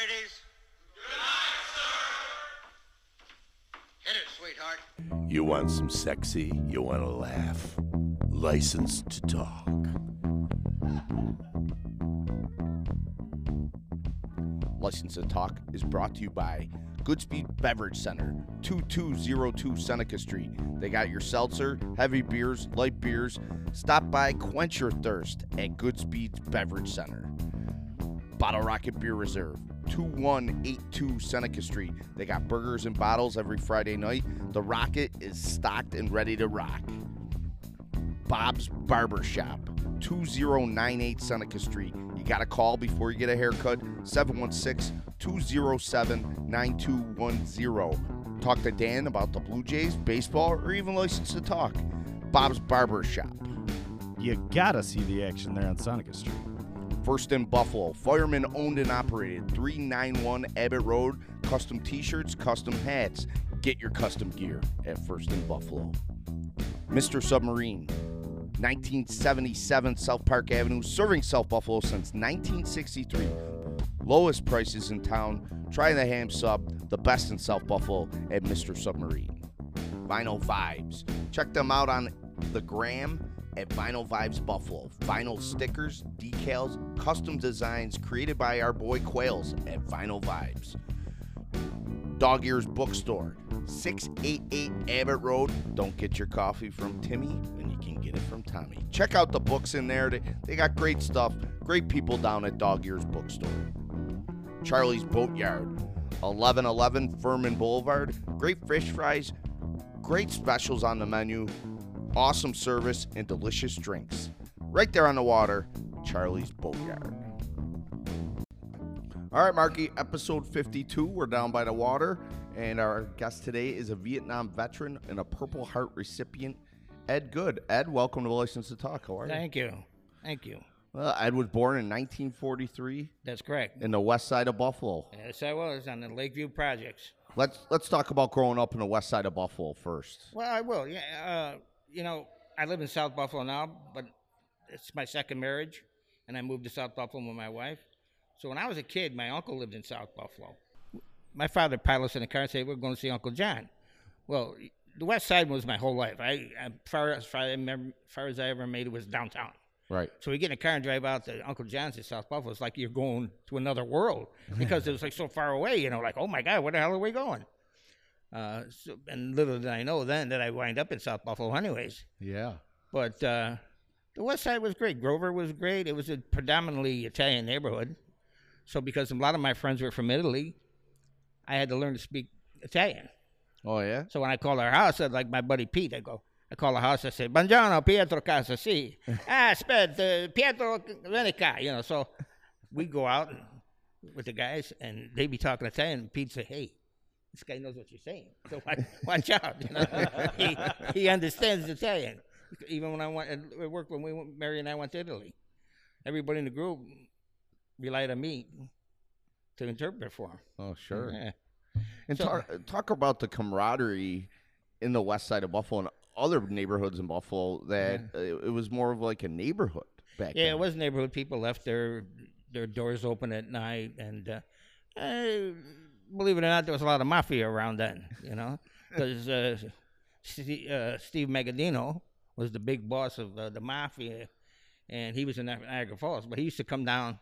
ladies. Hit it, sweetheart. You want some sexy? You want to laugh? License to talk. License to Talk is brought to you by Goodspeed Beverage Center, 2202 Seneca Street. They got your seltzer, heavy beers, light beers. Stop by, quench your thirst at Goodspeed's Beverage Center. Bottle Rocket Beer Reserve, 2182 Seneca Street. They got burgers and bottles every Friday night. The Rocket is stocked and ready to rock. Bob's Barber Shop, 2098 Seneca Street. You got to call before you get a haircut, 716 207 9210. Talk to Dan about the Blue Jays, baseball, or even license to talk. Bob's Barber Shop. You gotta see the action there on Seneca Street. First in Buffalo, fireman owned and operated, 391 Abbott Road. Custom t shirts, custom hats. Get your custom gear at First in Buffalo. Mr. Submarine, 1977 South Park Avenue, serving South Buffalo since 1963. Lowest prices in town. Try the ham sub, the best in South Buffalo at Mr. Submarine. Vinyl Vibes. Check them out on the gram at Vinyl Vibes Buffalo. Vinyl stickers, decals, custom designs created by our boy Quails at Vinyl Vibes. Dog Ears Bookstore, 688 Abbott Road. Don't get your coffee from Timmy, and you can get it from Tommy. Check out the books in there. They, got great stuff. Great people down at Dog Ears Bookstore. Charlie's Boatyard, 1111 Fuhrmann Boulevard. Great fish fries, great specials on the menu, awesome service, and delicious drinks. Right there on the water, Charlie's Boatyard. All right, Marky, episode 52. We're down by the water, and our guest today is a Vietnam veteran and a Purple Heart recipient, Ed Good. Ed, welcome to License to Talk. How are you? Thank you. Thank you. Well, Ed was born in 1943 That's correct. in the west side of Buffalo. Yes, I was on the Lakeview projects. Let's let's talk about growing up in the west side of Buffalo first. Well, I will. Yeah. Uh, you know, I live in South Buffalo now, but it's my second marriage, and I moved to South Buffalo with my wife. So when I was a kid, my uncle lived in South Buffalo. My father piled us in a car and said, "We're going to see Uncle John." Well, the West Side was my whole life. I, I far as far, I remember, far as I ever made it was downtown. Right. So we get in a car and drive out to Uncle John's in South Buffalo. It's like you're going to another world because it was like so far away. You know, like oh my God, where the hell are we going? Uh, so, and little did I know then that I wind up in South Buffalo, anyways. Yeah. But uh, the West Side was great. Grover was great. It was a predominantly Italian neighborhood. So because a lot of my friends were from Italy, I had to learn to speak Italian. Oh yeah. So when I call our house, I'd like my buddy Pete, I go, I call the house, I say, Buongiorno, Pietro Casa, si. ah, aspetta, Pietro Venica, you know. So we go out with the guys, and they be talking Italian, and Pete say, hey, this guy knows what you're saying. So watch, watch out. You know? he, he understands Italian. Even when I went, it worked when we went, Mary and I went to Italy. Everybody in the group relied on me to interpret for him. Oh sure. Yeah. And So- talk, talk about the camaraderie in the west side of Buffalo and other neighborhoods in Buffalo that uh, it was more of like a neighborhood back Yeah, then. it was neighborhood. People left their their doors open at night, and uh, eh, believe it or not, there was a lot of mafia around then. You know, because uh, Steve, uh, Steve Magaddino was the big boss of uh, the mafia, and he was in Niagara Falls. But he used to come down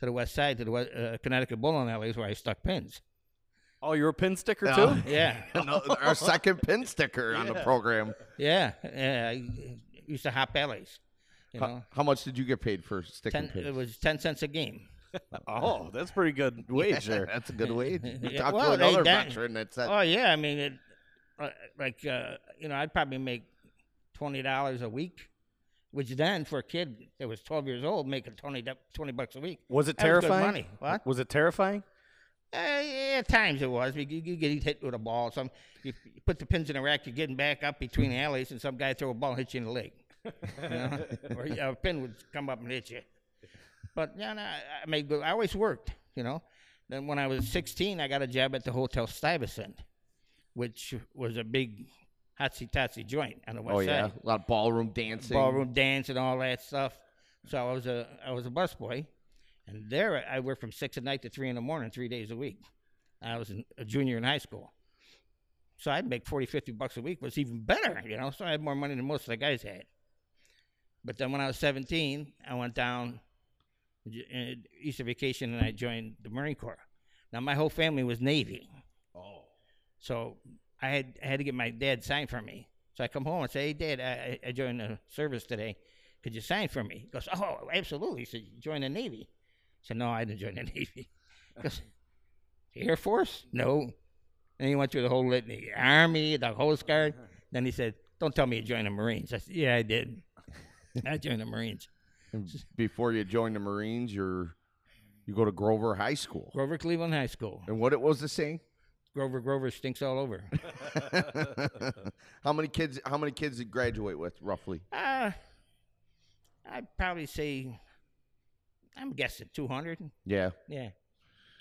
to the west side to the west, uh, Connecticut bowling alleys where I stuck pins. Oh, you're a pin sticker Yeah. too? Yeah, No, our second pin sticker on the program. yeah, yeah. I used to hop alleys. You How, know, how much did you get paid for sticking ten, pins? it was ten cents a game. Oh, that's pretty good wage there. That's a good wage. Yeah, talked well, to they another done- veteran that Oh yeah, I mean, it, uh, like uh, you know, I'd probably make twenty dollars a week, which then for a kid that was twelve years old, making 20, du- 20 bucks a week. Was it That was terrifying? money. What? Was it terrifying? Uh, yeah, at times it was. You, you get hit with a ball. Some you, you put the pins in a rack. You're getting back up between the alleys, and some guy throw a ball and hit you in the leg. You know? or a pin would come up and hit you. But yeah, no, I made good. I always worked. You know. Then when I was 16, I got a job at the Hotel Stuyvesant, which was a big hotsy totsy joint on the west "Oh yeah, a lot of ballroom dancing." ballroom dance and all that stuff. So I was a I was a busboy, And there, I worked from six at night to three in the morning, three days a week. I was in, a junior in high school. So I'd make 40, 50 bucks a week, was even better, you know. So I had more money than most of the guys had. But then when I was 17, I went down Easter vacation and I joined the Marine Corps. Now, my whole family was Navy. Oh. So I had I had to get my dad signed for me. So I come home and say, "Hey, Dad, I, I joined the service today. Could you sign for me?" He goes, "Oh, absolutely." He said, join the Navy." I said, "No, I didn't join the Navy." He goes, "The Air Force? No." And he went through the whole litany: Army, the Coast Guard. Then he said, "Don't tell me you joined the Marines." I said, "Yeah, I did. I joined the Marines." Before you join the Marines, you're you go to Grover High School. Grover Cleveland High School. And what it was the saying? Grover Grover stinks all over. how many kids? How many kids did graduate with, roughly? Uh, I'd probably say, I'm guessing 200. Yeah. Yeah.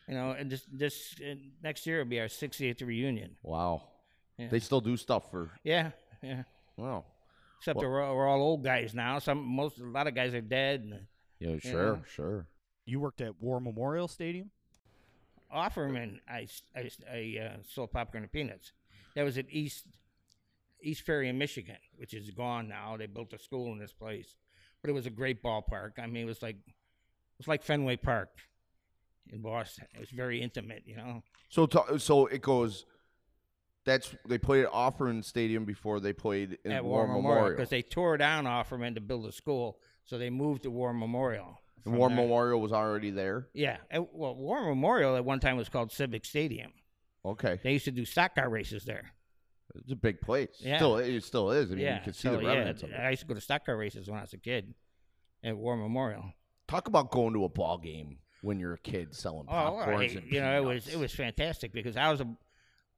You know, and this this uh, next year will be our 60th reunion. Wow. Yeah. They still do stuff for. Yeah, yeah. Wow. Except that we're, all- we're all old guys now. Some most a lot of guys are dead. And Yeah. Yeah. Sure. Sure. You worked at War Memorial Stadium? Offerman, I uh, sold popcorn and peanuts. That was at East East Ferry in Michigan, which is gone now. They built a school in this place, but it was a great ballpark. I mean, it was like it was like Fenway Park in Boston. It was very intimate, you know. So ta- so it goes. That's they played at Offerman Stadium before they played in at War, War Memorial because they tore down Offerman to build a school, so they moved to War Memorial. And War there. Memorial was already there. Yeah, at- well, War Memorial at one time was called Civic Stadium. Okay, They used to do stock car races there. it's a big place. Yeah. Still, it still is. I mean, yeah, you can see so, the yeah, remnants it. I used to go to stock car races when I was a kid at War Memorial. Talk about going to a ball game when you're a kid selling Oh, popcorns hey, and you know, it was it was fantastic because I was a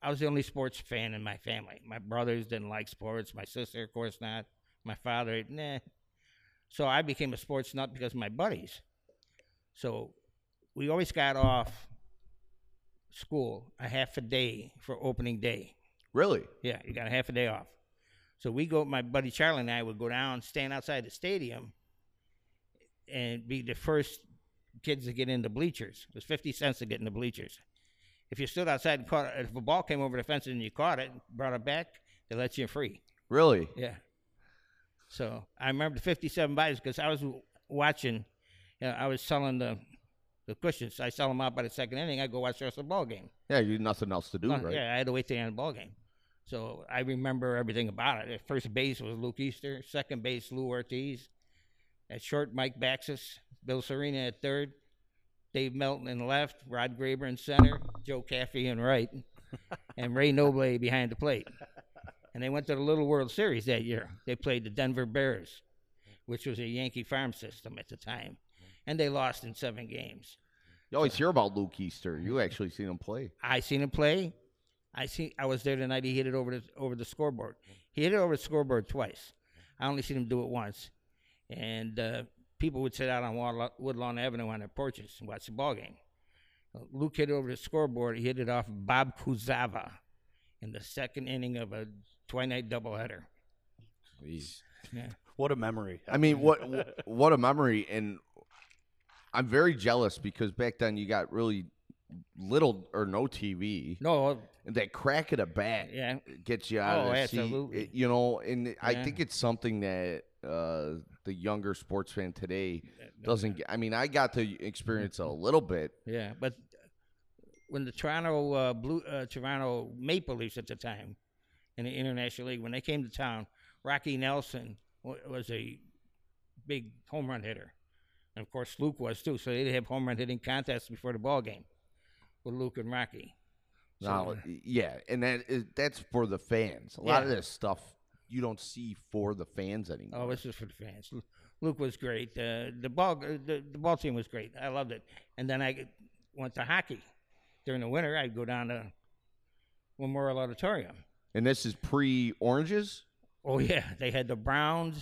I was the only sports fan in my family. My brothers didn't like sports. My sister, of course, not. My father, nah. So I became a sports nut because of my buddies. So we always got off school a half a day for opening day. really. Yeah, you got a half a day off. So we go, my buddy Charlie and I would go down, stand outside the stadium, and be the first kids to get in the bleachers. It was 50 cents to get in the bleachers. If you stood outside and caught it, if a ball came over the fence and you caught it, and brought it back, they let you free. Really? Yeah. So I remember the 57 buys because I was watching, you know, I was selling the the cushions. I sell them out by the second inning. I go watch the rest of the ball game. Yeah, you had nothing else to do, right? Yeah, I had to wait till the end of the ball game. So I remember everything about it. At first base was Luke Easter. Second base, Lou Ortiz. At short, Mike Baxes. Bill Serena at third. Dave Melton in left. Rod Graber in center. Joe Caffie in right. and Ray Noble behind the plate. And they went to the Little World Series that year. They played the Denver Bears, which was a Yankee farm system at the time. And they lost in seven games. You always hear about Luke Easter. You actually seen him play. I seen him play. I see. I was there the night he hit it over the over the scoreboard. He hit it over the scoreboard twice. I only seen him do it once, and uh, people would sit out on Woodlawn, Woodlawn Avenue on their porches and watch the ball game. Uh, Luke hit it over the scoreboard. He hit it off Bob Kuzava in the second inning of a twilight doubleheader. Yeah. What a memory. I mean, what what a memory, and I'm very jealous because back then you got really little or no TV, No, and that crack at a bat yeah, gets you out Oh, of the seat. absolutely. It- you know, and I think it's something that uh, the younger sports fan today doesn't get. I mean, I got to experience it a little bit. Yeah, but when the Toronto uh, Blue uh, Toronto Maple Leafs at the time in the International League, when they came to town, Rocky Nelson wa- was a big home run hitter, and of course Luke was too. So they'd have home run hitting contests before the ball game with Luke and Rocky. So, yeah, and that is that's for the fans. A lot of this stuff you don't see for the fans anymore. Oh, this is for the fans. Luke was great. Uh, the ball, uh, the, the ball team was great. I loved it. And then I went to hockey during the winter. I'd go down to Memorial Auditorium. and this is pre oranges. Oh yeah, they had the Browns.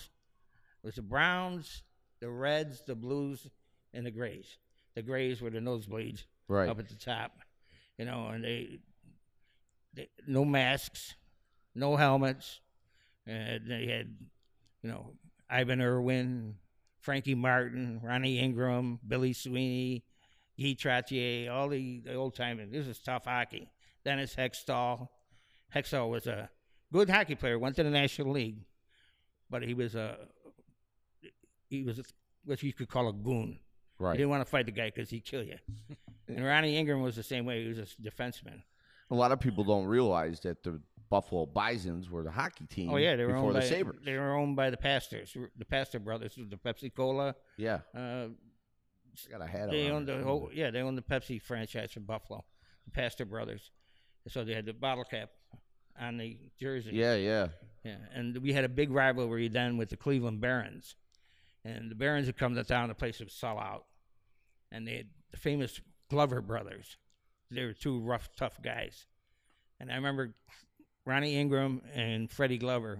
It was the Browns, the Reds, the Blues, and the Grays. The Grays were the nosebleeds Right. up at the top, you know, and they, they no masks, no helmets, and they had, you know, Ivan Irwin, Frankie Martin, Ronnie Ingram, Billy Sweeney, Guy Trottier, all the, the old timers. This is tough hockey. Dennis Hextall. Hextall was a good hockey player. Went to the National League, but he was a he was what you could call a goon. You Right. didn't want to fight the guy because he'd kill you. and Ronnie Ingram was the same way. He was a defenseman. A lot of people don't realize that the Buffalo Bisons were the hockey team. Oh yeah, they were before owned the by Sabres. they were owned by the Pastors, the Pastor brothers, the Pepsi Cola. Yeah, Uh, I got a hat they on. owned the whole yeah they owned the Pepsi franchise from Buffalo, the Pastor brothers. So they had the bottle cap on the jersey. Yeah, yeah. Yeah, and we had a big rivalry then with the Cleveland Barons, and the Barons would come to town. The place would sell out, and they had the famous Glover brothers. They were two rough, tough guys, and I remember Ronnie Ingram and Freddie Glover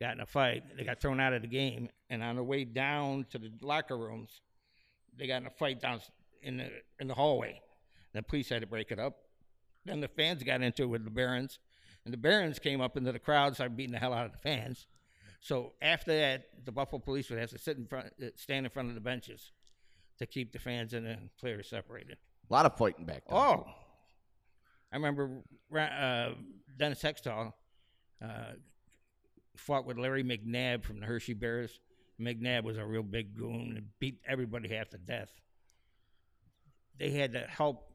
got in a fight. They got thrown out of the game, and on the way down to the locker rooms, they got in a fight down in the in the hallway. The police had to break it up. Then the fans got into it with the Barons, and the Barons came up into the crowd, started beating the hell out of the fans. So after that, the Buffalo police would have to sit in front, uh, stand in front of the benches to keep the fans and the players separated. A lot of fighting back then. Oh, I remember uh, Dennis Hextall uh, fought with Larry McNabb from the Hershey Bears. McNabb was a real big goon and beat everybody half to death. They had to help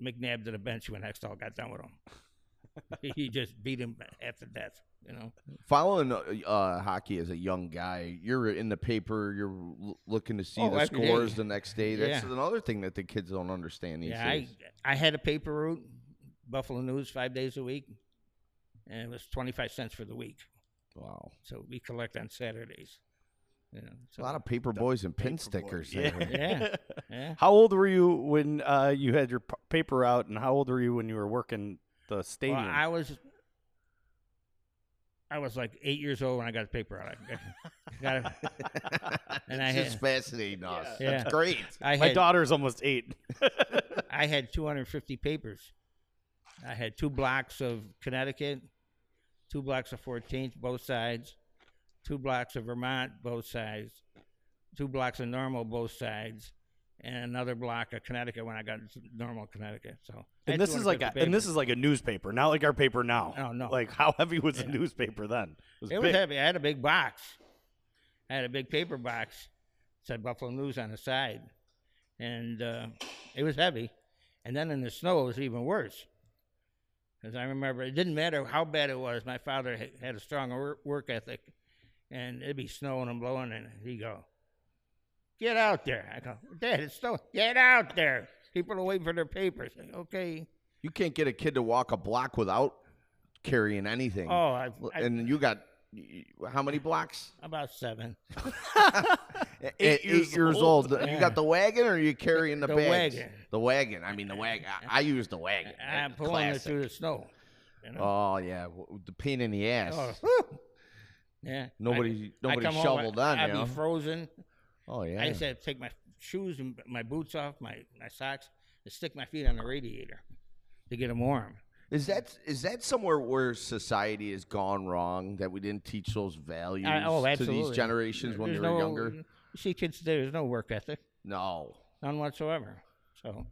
McNabb to the bench when Hextall got done with him. he just beat him half to death, you know. Following uh, uh, hockey as a young guy, you're in the paper. You're l- looking to see Oh, the every day. scores the next day. That's Yeah. another thing that the kids don't understand these Yeah, I. I had a paper route, Buffalo News, five days a week, and it was 25 cents for the week. wow, So we collect on Saturdays. You know, a lot of paper boys and pin stickers. boy. there. yeah, yeah. How old were you when uh, you had your p- paper out, and how old were you when you were working the Well. I was, I was like eight years old when I got the paper out. I got it. And I it's had- just fascinating us. Yeah. That's great. I My had, daughter's almost eight. I had 250 papers. I had two blocks of Connecticut, two blocks of 14th, both sides, two blocks of Vermont, both sides, two blocks of normal, both sides, and another block of Connecticut when I got to normal Connecticut. So, and this is like a, and this is like a newspaper, not like our paper now. Oh, no. Like how heavy was Yeah. the newspaper then? It was It was heavy. I had a big box. I had a big paper box. Said Buffalo News on the side, and uh, it was heavy. And then in the snow, it was even worse. Because I remember it didn't matter how bad it was. My father had a strong work ethic, and it'd be snowing and blowing, and he'd go, "Get out there!" I go, "Dad, it's snowing. Get out there!" People are waiting for their papers. Okay. You can't get a kid to walk a block without carrying anything. Oh, I, I, and you got how many blocks? about seven. Eight, eight years years, old. old. You got the wagon, or are you carrying the, The bags? wagon. The wagon. I mean, the wagon. I, I use the wagon. I'm That's pulling it through the snow. You know? Oh yeah, the pain in the ass. Oh, yeah. Nobody- I, nobody I come home, shoveled I, on, I'd you be know? frozen. Oh yeah. I used to take my shoes and my boots off, my, my socks, and stick my feet on the radiator to get them warm. Is that is that somewhere where society has gone wrong that we didn't teach those values I- oh, to these generations when There's they were no, younger? You see kids today, there's no work ethic, No, none whatsoever. So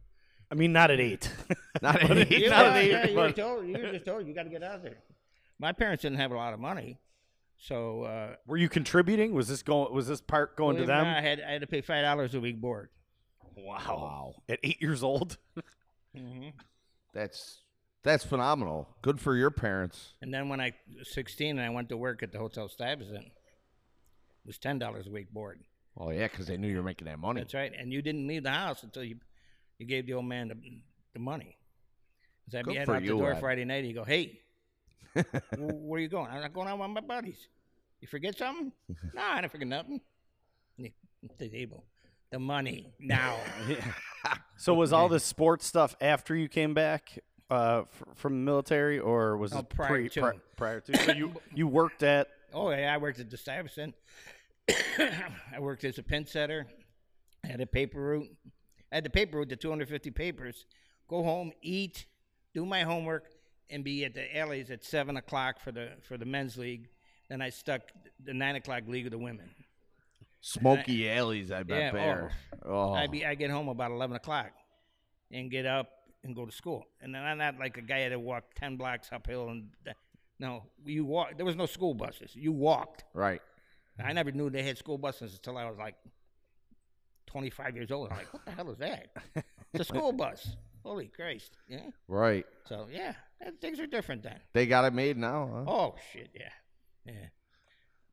I mean, not at eight. not But any. it- yeah, not well, at eight, yeah, you were but- told you were just told you got to get out there. My parents didn't have a lot of money, so uh, Were you contributing? Was this going? Was this part going to believe it or them? I had I had to pay five dollars a week board. Wow. Wow. At eight years old. hmm That's that's phenomenal. Good for your parents. And then when I was 16 and I went to work at the Hotel Stuyvesant, it was ten dollars a week board. Oh yeah, because they knew you were making that money. That's right. And you didn't leave the house until you you gave the old man the, the money. Because I'd be Good heading for out the door Ed. Friday night. You go, hey, where are you going? I'm not going out with my buddies. You forget something? no, I didn't forget nothing. And you- The table, the money now. So was all the sports stuff after you came back uh, f- from the military, or was No, it prior pre- to. pri- prior to? So you you worked at Oh yeah, I worked at the Stuyvesant. I worked as a pin setter. I had a paper route. I had the paper route, the 250 papers. Go home, eat, do my homework, and be at the alleys at seven o'clock for the for the men's league. Then I stuck the nine o'clock league of the women. Smoky alleys, I bet Yeah, there. Oh, oh. I be I get home about eleven o'clock, and get up and go to school. And then I'm not like a guy that walked ten blocks uphill and no, you walk. There was no school buses. You walked. right. I never knew they had school buses until I was like twenty five years old. I'm like, what the hell is that? It's a school bus. Holy Christ! Yeah. Right. So yeah, things are different then. They got it made now, huh? Oh shit! Yeah. Yeah.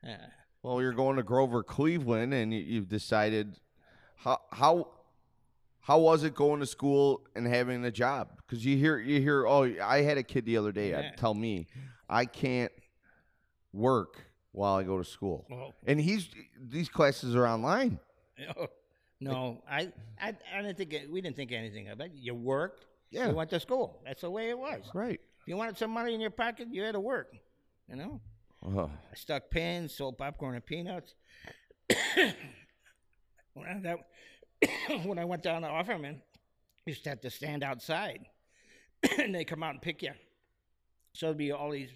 Yeah. Well, you're going to Grover, Cleveland, and you, you've decided how how how was it going to school and having a job? Because you hear you hear oh I had a kid the other day uh, Yeah. tell me I can't work while I go to school, and he's these classes are online. no, I, I, I didn't think it, we didn't think anything of it. You worked. Yeah. You went to school. That's the way it was. Right. If you wanted some money in your pocket, you had to work. You know. Uh, I stuck pins, sold popcorn and peanuts. when, I, that, when I went down to Offerman, you used to have to stand outside, and they come out and pick you. So it'd be all these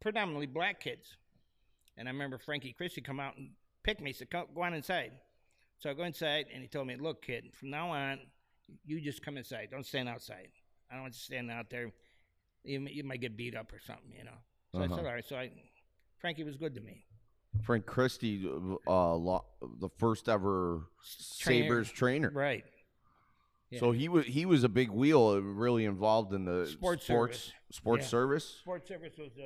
predominantly black kids. And I remember Frankie Christie come out and pick me. Said, "Go on inside." So I go inside, and he told me, "Look, kid, from now on, you just come inside. Don't stand outside. I don't want you standing out there. You, you might get beat up or something, you know." So I Uh-huh. said, "All right." So I, Frankie was good to me. Frank Christie, uh, lo- the first ever Trainer. Sabres trainer. Right. Yeah. So he was he was a big wheel, uh, really involved in the Sports sports service. sports Yeah. service. Sports Service was uh,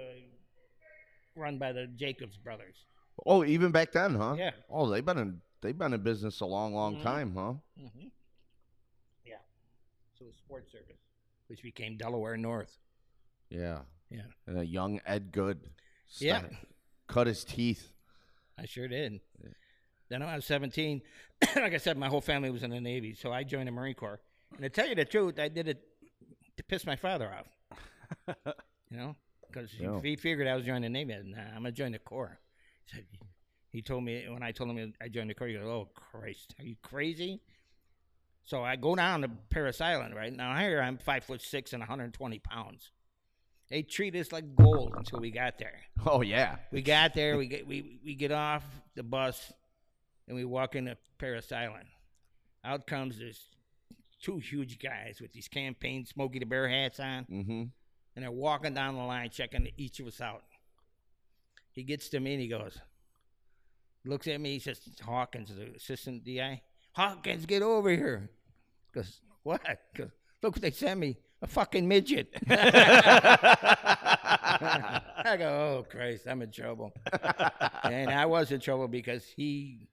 run by the Jacobs brothers. Oh, even back then, huh? Yeah. Oh, they've been in they've been in business a long, long Mhm. time, huh? Mm-hmm. Yeah. So it was Sports Service, which became Delaware North. Yeah. Yeah. And a young Ed Good. Yeah. Cut his teeth. I sure did. Then when I was 17, like I said, my whole family was in the Navy, so I joined the Marine Corps. And to tell you the truth, I did it to piss my father off. you know, because Yeah. he figured I was joining the Navy. I said, Nah, I'm gonna join the Corps. He said, he told me when I told him I joined the Corps, he goes, "Oh Christ, are you crazy?" So I go down to Parris Island. Right now, here I'm five foot six and 120 pounds. They treat us like gold until we got there. Oh yeah. We got there. We get we we get off the bus, and we walk into Parris Island. Out comes this two huge guys with these campaign Smokey the Bear hats on, Mm-hmm. And they're walking down the line checking each of us out. He gets to me and he goes, looks at me. He says, "Hawkins, the assistant DI, Hawkins, get over here." Goes, "What?" Goes, "Look what they sent me." A fucking midget. I go, oh Christ, I'm in trouble. and I was in trouble because he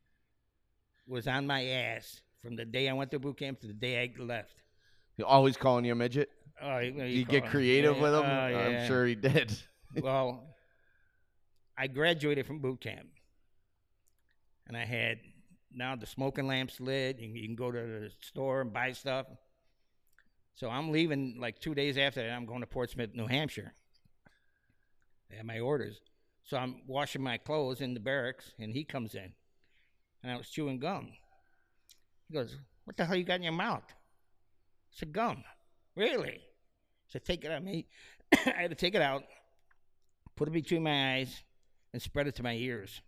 was on my ass from the day I went to boot camp to the day I left. He always calling you a midget. Oh, he, Did you get creative with him? Oh, I'm sure he did. well, I graduated from boot camp, and I had now the smoking lamps lit. and you can go to the store and buy stuff. So I'm leaving like two days after that. I'm going to Portsmouth, New Hampshire. I had my orders, so I'm washing my clothes in the barracks, and he comes in, and I was chewing gum. He goes, "What the hell you got in your mouth?" I said, "Gum." Really? Said, "Take it out, mate." I had to take it out, put it between my eyes, and spread it to my ears.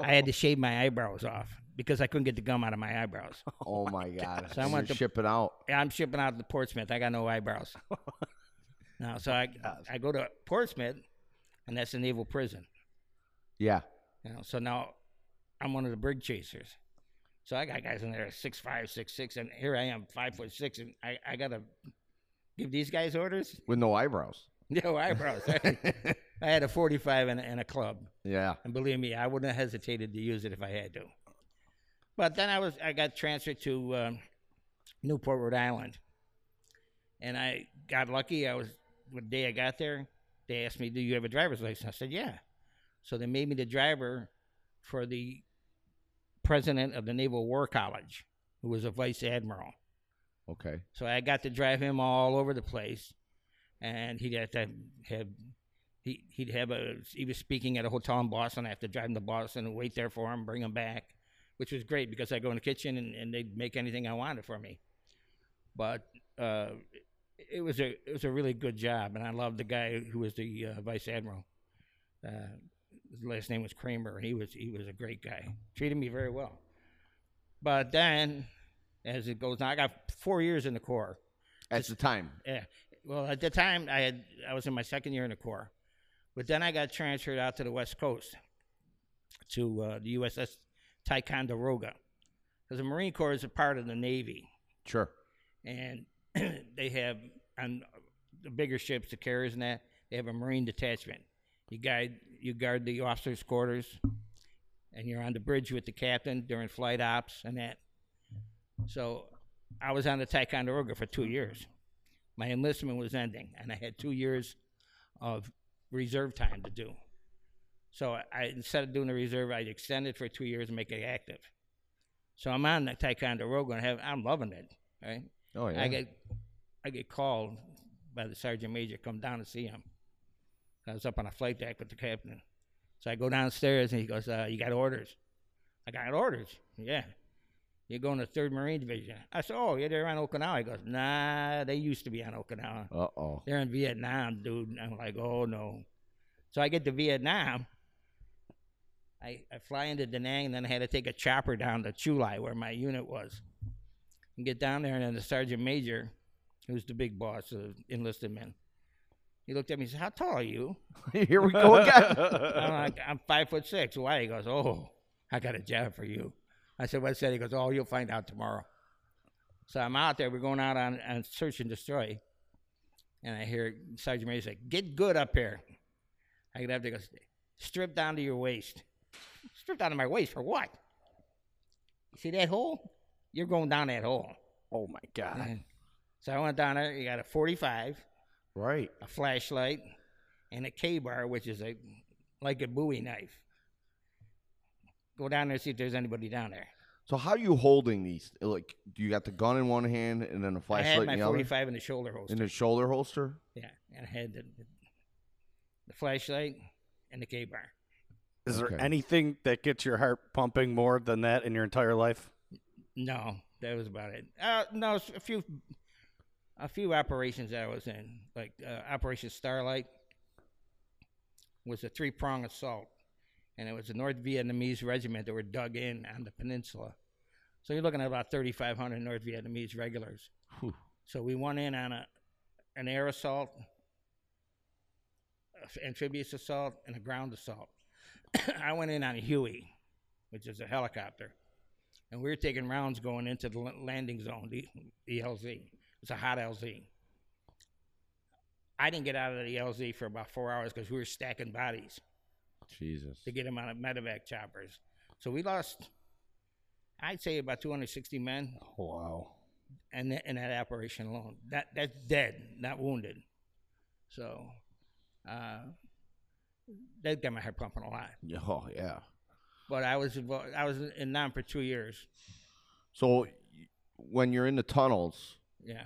I had to shave my eyebrows off because I couldn't get the gum out of my eyebrows. Oh my god. So I And went you're to- shipping out. Yeah, I'm shipping out to Portsmouth. I got no eyebrows. no, so I oh I go to Portsmouth, and that's a naval prison. Yeah. You know, so now I'm one of the brig chasers. So I got guys in there six five, six six, and here I am five foot six, and I, I gotta give these guys orders. With no eyebrows. No eyebrows. I, I had a 45 and, a- and a club, Yeah. and believe me, I wouldn't have hesitated to use it if I had to. But then I was I got transferred to um, Newport, Rhode Island, and I got lucky. I was the day I got there, they asked me, "Do you have a driver's license?" I said, "Yeah." So they made me the driver for the president of the Naval War College, who was a vice admiral. Okay. So I got to drive him all over the place, and he'd have to have he he'd have a he was speaking at a hotel in Boston. I have to drive him to Boston and wait there for him, bring him back, which was great because I go in the kitchen and, and they'd make anything I wanted for me. But uh, it was a it was a really good job, and I loved the guy who was the uh, vice admiral. Uh, his last name was Kramer. And he was he was a great guy. Treated me very well. But then, as it goes on, I got four years in the Corps. At the time. Yeah. Well, at the time, I had I was in my second year in the Corps, but then I got transferred out to the West Coast to uh, the USS Ticonderoga, because the Marine Corps is a part of the Navy, Sure. and they have on the bigger ships, the carriers and that, they have a Marine detachment. You guide you guard the officers' quarters, and you're on the bridge with the captain during flight ops and that. So I was on the Ticonderoga for two years. My enlistment was ending, and I had two years of reserve time to do. So I- instead of doing the reserve, I extended for two years and make it active. So I'm on the Ticonderoga and have I'm loving it. Right? Oh yeah. I get I get called by the sergeant major, come down and see him. I was up on a flight deck with the captain. So I go downstairs and he goes, uh, You got orders? I got orders. Yeah. You're going to 3rd Marine Division. I said, Oh, yeah, they're on Okinawa. He goes, Nah, they used to be on Okinawa. Uh oh. They're in Vietnam, dude. And I'm like, Oh, no. So I get to Vietnam. I, I fly into Da Nang and then I had to take a chopper down to Chu Lai where my unit was. And get down there and then the sergeant major, who's the big boss of enlisted men, he looked at me and said, How tall are you? Here we go again. I'm like, I'm five foot six. Why? He goes, Oh, I got a job for you. I said, What's that? He goes, Oh, you'll find out tomorrow. So I'm out there. We're going out on, on search and destroy. And I hear Sergeant Major say, Get good up here. I get up there, he goes, Strip down to your waist. Strip down to my waist for what? You see that hole? You're going down that hole. Oh my god. So I went down there. You got a 45, right. a flashlight, and a K bar, which is a like a Bowie knife. Go down there and see if there's anybody down there. So how are you holding these? Like, do you got the gun in one hand and then a I flashlight had in my the other? 45 in the shoulder holster. In the shoulder holster? yeah, and I had the, the flashlight and the K bar. Is there anything that gets your heart pumping more than that in your entire life? No, that was about it. Uh, no, s- a few, a few operations that I was in, like uh, Operation Starlight, was a three-prong assault, and it was a North Vietnamese regiment that were dug in on the peninsula. So you're looking at about 3,500 North Vietnamese regulars. Whew. So we went in on a an air assault, amphibious assault, and a ground assault. I went in on a Huey, which is a helicopter and we were taking rounds going into the landing zone, the, the LZ. It's a hot LZ. I didn't get out of the LZ for about four hours because we were stacking bodies Jesus. to get them on medevac choppers. So we lost, I'd say, about 260 men Wow. in, that- in that operation alone. That that's dead, not wounded. So uh, that got my heart pumping a lot. Oh yeah. But I was involved, I was in Nam for two years. So when you're in the tunnels, Yeah.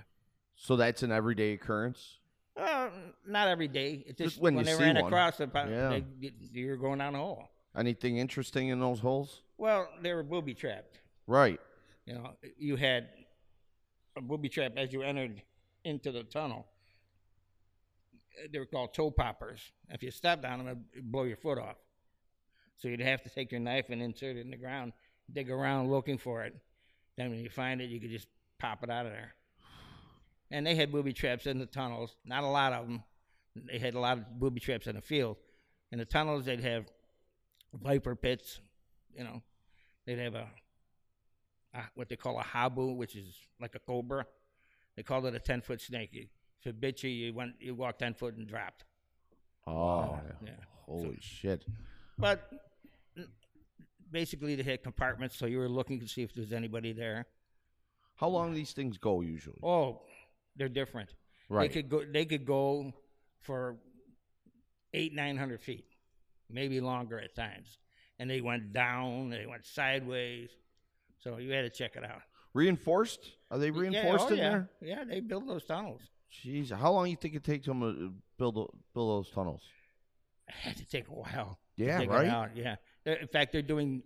so that's an everyday occurrence. Uh, not every day. It's just, Just when when, you they see ran one. across the, po- Yeah. they, you're going down a hole. Anything interesting in those holes? Well, they were booby trapped. Right. You know, you had a booby trap as you entered into the tunnel. They were called toe poppers. If you stepped on them, it'd blow your foot off. So you'd have to take your knife and insert it in the ground, dig around looking for it. Then when you find it, you could just pop it out of there. And they had booby traps in the tunnels. Not a lot of them. They had a lot of booby traps in the field. In the tunnels, they'd have viper pits. You know, they'd have a, a what they call a habu, which is like a cobra. They called it a ten foot snake. You- If it bit you, you went, you walked ten foot and dropped. Oh. Uh, yeah. Holy shit. But basically, they had compartments, so you were looking to see if there's anybody there. How long do these things go usually? Oh, they're different. right. They could go. They could go for eight, nine hundred feet, maybe longer at times. And they went down. They went sideways. So you had to check it out. Reinforced? Are they Yeah, oh, reinforced oh, in yeah. there? Yeah, they build those tunnels. Jeez, how long do you think it takes them to build build those tunnels? It had to take a while. Yeah, right? Yeah. In fact, they're doing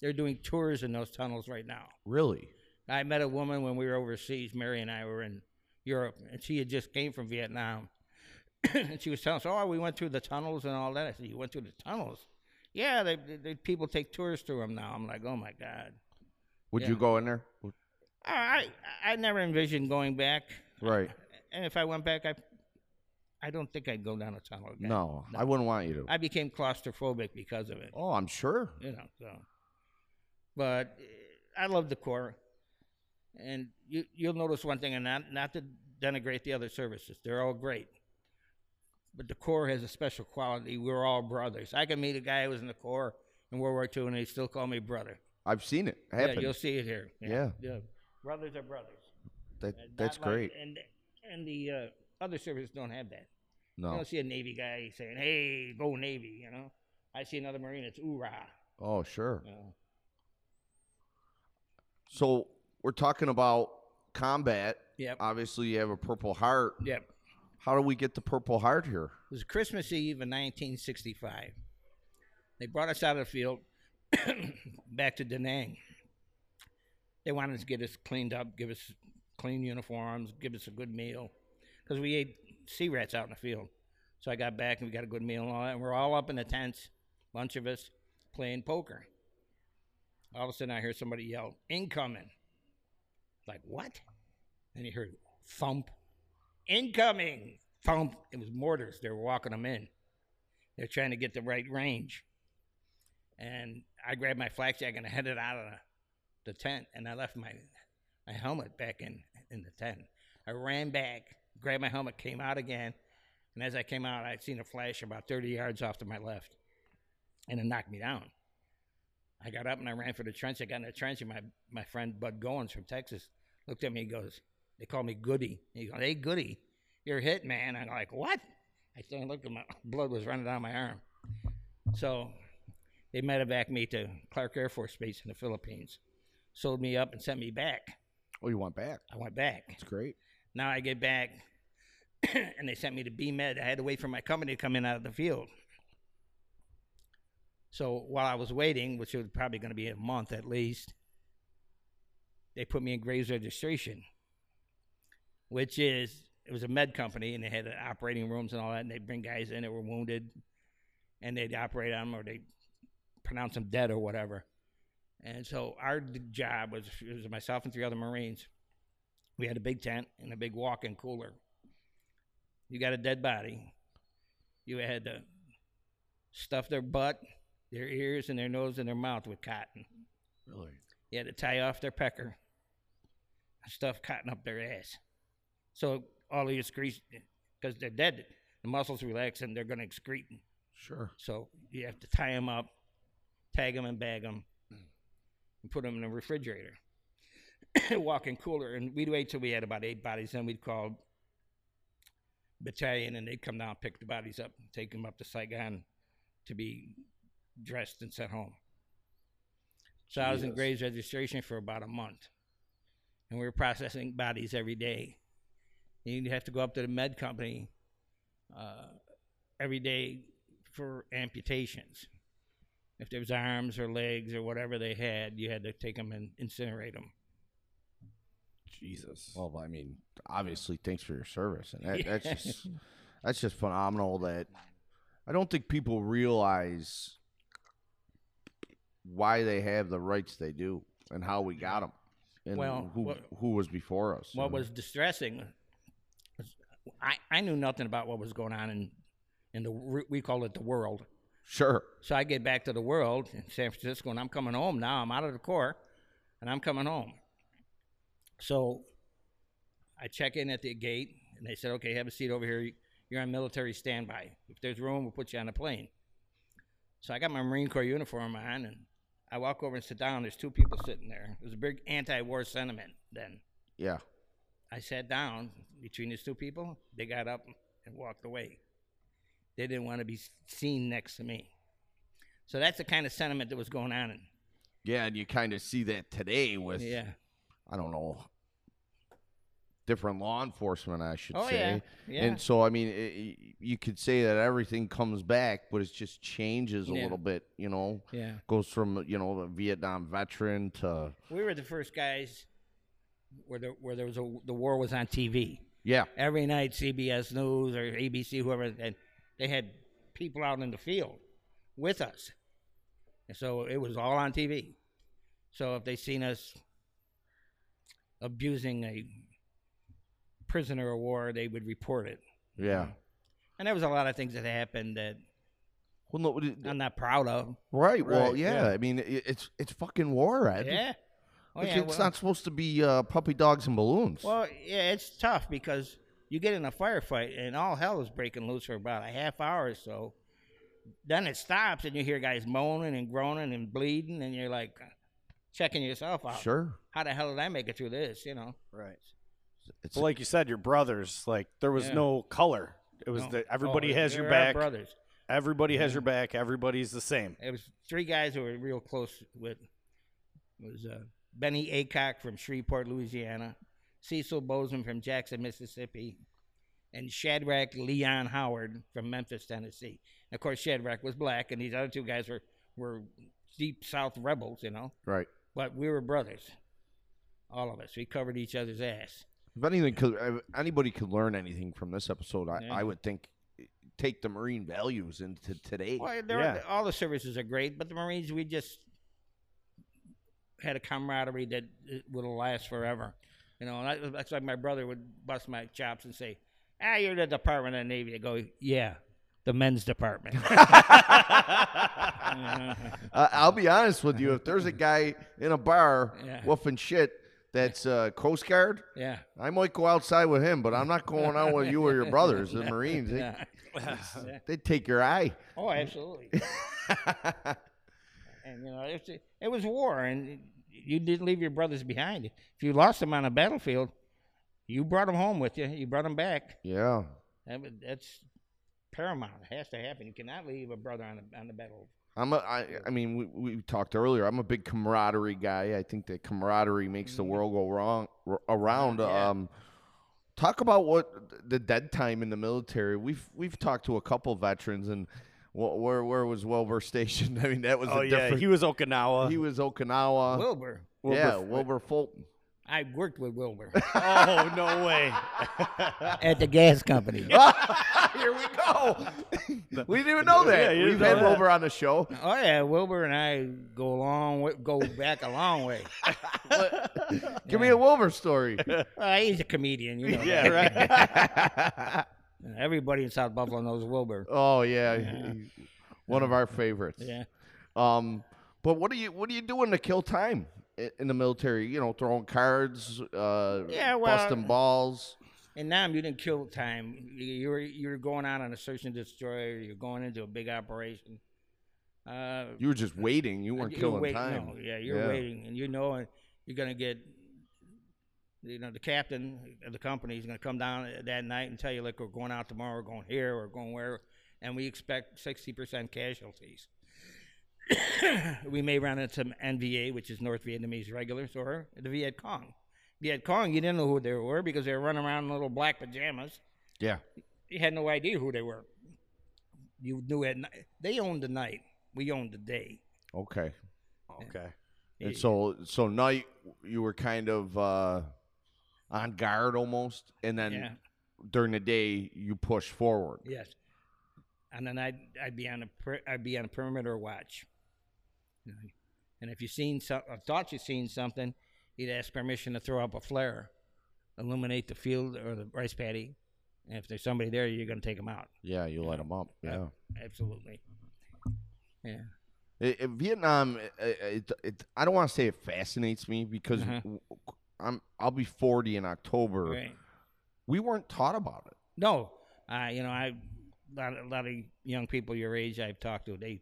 they're doing tours in those tunnels right now. Really? I met a woman when we were overseas. Mary and I were in Europe, and she had just came from Vietnam, and she was telling us, "Oh, we went through the tunnels and all that." I said, "You went through the tunnels?" Yeah, they, they, they- people take tours through them now. I'm like, oh my god. Would Yeah. you go in there? I I I never envisioned going back, Right. and if I went back, I I don't think I'd go down a tunnel again. No, I wouldn't want you to. I became claustrophobic because of it. oh, I'm sure. you know. So, but uh, I love the Corps, and you you'll notice one thing, and not not to denigrate the other services, they're all great. But the Corps has a special quality. We're all brothers. I can meet a guy who was in the Corps in World War II, and they still call me brother. I've seen it happen. Yeah, you'll see it here. Yeah. yeah. Brothers are brothers. that, that's like- great. and and the uh, other services don't have that. You No. don't see a Navy guy saying, "Hey, go Navy," you know. I see another Marine. It's hoorah. Oh, sure. You know? So we're talking about combat. Yep. Obviously, you have a Purple Heart. Yep. How do we get the Purple Heart here? It was Christmas Eve in 1965. They brought us out of the field back to Da Nang. They wanted to get us cleaned up, give us clean uniforms, give us a good meal, because we ate sea rats out in the field. So I got back and we got a good meal and all that, and we're all up in the tents, bunch of us playing poker. All of a sudden, I hear somebody yell, "Incoming!" Like what? And he heard thump, incoming, thump. It was mortars. They were walking them in. They're trying to get the right range. And I grabbed my flak jacket and I headed out of the, the tent, and I left my my helmet back in in the tent. I ran back, grabbed my helmet, came out again, and as I came out, I'd seen a flash about 30 yards off to my left, and it knocked me down. I got up and I ran for the trench. I got in the trench, and my, my friend Bud Goins from Texas looked at me. He goes, "They call me Goody." He goes, "Hey, Goody, you're hit, man." I'm like, "What?" I started looking. My blood was running down my arm. So they medevac me to Clark Air Force Base in the Philippines, sold me up and sent me back. Oh, you went back. I went back. That's great. Now I get back, and they sent me to B Med. I had to wait for my company to come in out of the field. So while I was waiting, which was probably going to be a month at least, they put me in Graves registration, which is it was a med company, and they had operating rooms and all that, and they bring guys in that were wounded, and they'd operate on them or they pronounce them dead or whatever. And so our job was it was myself and three other Marines. We had a big tent and a big walk-in cooler. You got a dead body. You had uh, to stuff their butt, their ears, and their nose and their mouth with cotton. Really? You had to tie off their pecker, stuff cotton up their ass. So all of the excrete, because they're dead, the muscles relax and they're going to excrete. Sure. So you have to tie them up, tag them and bag them, and put them in the refrigerator. Walk-in cooler, and we'd wait till we had about eight bodies. Then we'd call battalion, and they'd come down, pick the bodies up, take them up to Saigon to be dressed and sent home. So I was in Graves registration for about a month, and we were processing bodies every day. And you'd have to go up to the med company uh, every day for amputations. If there was arms or legs or whatever they had, you had to take them and incinerate them. Jesus. Well, I mean, obviously, thanks for your service, and that, that's just that's just phenomenal. That I don't think people realize why they have the rights they do and how we got them, and Well, who what- who was before us. What and- was distressing was I, I knew nothing about what was going on in, in the, we call it the world. sure? So I get back to the world in San Francisco, and I'm coming home now. I'm out of the Corps, and I'm coming home. So I check in at the gate, and they said, "Okay, have a seat over here. You're on military standby. If there's room, we'll put you on a plane." So I got my Marine Corps uniform on, and I walk over and sit down. There's two people sitting there. There's a big anti-war sentiment then. Yeah. I sat down between these two people. They got up and walked away. They didn't want to be seen next to me. So that's the kind of sentiment that was going on. In, Yeah, and you kind of see that today with yeah. I don't know different law enforcement, I should Oh, say. yeah. Yeah. And so, I mean, it, you could say that everything comes back, but it just changes a Yeah. little bit. You know, Yeah. goes from you know a Vietnam veteran to We were the first guys where there, where there was a, the war was on TV. yeah, Every night, CBS News or ABC, whoever, and they had people out in the field with us. And so it was all on TV. So if they seen us abusing a prisoner of war, they would report it. Yeah. And there was a lot of things that happened that Well, no, it- I'm not proud of. right. Well, Right, yeah. yeah. I mean, it, it's it's fucking war, Ed. Yeah. Oh, It's, yeah, it's well- not supposed to be uh, puppy dogs and balloons. Well, yeah, it's tough because you get in a firefight and all hell is breaking loose for about a half hour or so. Then it stops and you hear guys moaning and groaning and bleeding, and you're like checking yourself out. sure. How the hell did I make it through this? You know. Right. It's Well, like you said, your brothers, like there was Yeah. no color. It was No. that everybody Oh, has your back. brothers. Everybody has your back. Everybody's the same. It was three guys who were real close with. It was uh, Benny Acock from Shreveport, Louisiana, Cecil Bozeman from Jackson, Mississippi, and Shadrach Leon Howard from Memphis, Tennessee. And of course, Shadrach was black, and these other two guys were were deep South rebels, you know. right. But we were brothers, all of us. We covered each other's ass. If anything, could if anybody could learn anything from this episode, I, Yeah. I would think take the marine values into today. Well, there Yeah. are, all the services are great, but the Marines, we just had a camaraderie that it will last forever. You know, and that, that's like my brother would bust my chops and say, "Ah, you're the Department of the Navy." I go, "Yeah, the men's department." Uh, I'll be honest with you. If there's a guy in a bar Yeah. woofing shit that's uh, Coast Guard, yeah, I might go outside with him, but I'm not going out with you or your brothers, the Marines. They, yeah. they take your eye. Oh, absolutely. and you know, it's, it was war, and you didn't leave your brothers behind. If you lost them on a battlefield, you brought them home with you. You brought them back. yeah. That, that's paramount. It has to happen. You cannot leave a brother on the on the battle. I'm a, I, I mean, we, we talked earlier. I'm a big camaraderie guy. I think that camaraderie makes the world go wrong r- around. Mm-hmm. Yeah. Um, talk about what the dead time in the military. We've we've talked to a couple veterans, and wh- where where was Wilbur stationed? I mean, that was Oh a yeah, different. he was Okinawa. he was Okinawa. Wilbur. yeah, Wilbur- Wilbur Fulton. I worked with Wilbur oh no way. at the gas company. Here we go. we didn't even know that. Yeah, you We've didn't had that. Wilbur on the show. Oh yeah, Wilbur and I go a long way, go back a long way. Give me a Wilbur story. Well, he's a comedian, you know. yeah, that. right. Everybody in South Buffalo knows Wilbur. oh yeah, one of our favorites. Yeah. Um, but what are you what are you doing to kill time i- in the military? You know, throwing cards, uh, Yeah, well- busting balls. In Nam, you didn't kill time. You you were you were going out on a search and destroy. You're going into a big operation. Uh, You were just waiting. You weren't you're killing wait- time. No, yeah, you're Yeah. waiting, and you know you're gonna get. You know, the captain of the company is going to come down that night and tell you, look, we're going out tomorrow, we're going here, we're going where, and we expect 60% casualties. we may run into some NVA, which is North Vietnamese regulars, or the Viet Cong. Viet Cong, you didn't know who they were because they were running around in little black pajamas. Yeah. You had no idea who they were. You knew at night. They owned the night. We owned the day. Okay. Okay. And so so night you were kind of uh, on guard almost, and then Yeah. during the day you push forward. Yes. And then I'd I'd be on a I'd be on a perimeter watch. You know, And if you seen some, or thought you seen something, you'd ask permission to throw up a flare, illuminate the field or the rice paddy. And if there's somebody there, you're going to take them out. Yeah, you light them up. Yeah. Absolutely. Yeah. I- I- Vietnam, i- i- it, it, I don't want to say it fascinates me because Uh-huh. I'm I'll be 40 in October. Right. We weren't taught about it. No, uh, you know, I a lot, a lot of young people your age I've talked to, they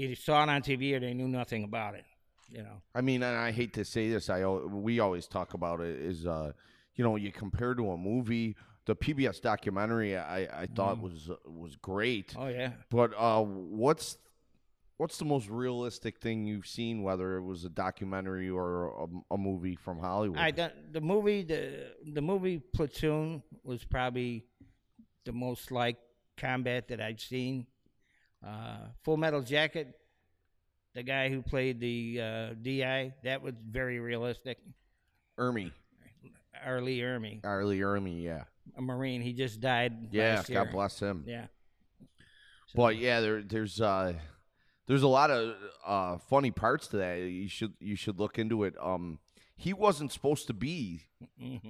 they saw it on TV or they knew nothing about it. You know. I mean, and I hate to say this, I we always talk about it is, uh, you know, you compare to a movie. The PBS documentary I, I thought was uh, was great, Oh yeah. but uh, what's what's the most realistic thing you've seen, whether it was a documentary or a, a movie from Hollywood? I the, the movie the the movie Platoon was probably the most like combat that I've seen. Uh, Full Metal Jacket, the guy who played the uh, DI, that was very realistic. Ermey, R. Lee Ermey, R. Lee Ermey, yeah, a Marine, he just died. yeah, last year. God bless him. Yeah. But yeah, there, there's uh, There's a lot of uh, funny parts to that. You should you should look into it. Um, he wasn't supposed to be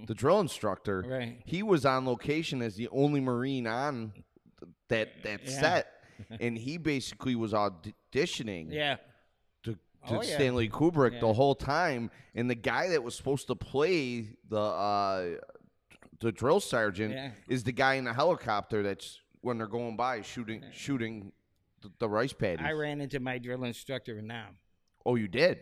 the drill instructor. Mm-hmm. Right. He was on location as the only Marine on th- that that Yeah. set, and he basically was auditioning Yeah. to, to Oh, yeah. Stanley Kubrick Yeah. the whole time. And the guy that was supposed to play the uh, the drill sergeant Yeah. is the guy in the helicopter that's when they're going by shooting shooting the, the rice paddies. I ran into my drill instructor in Nam. Oh, you did.